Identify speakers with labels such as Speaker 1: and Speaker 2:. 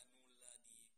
Speaker 1: sia nulla di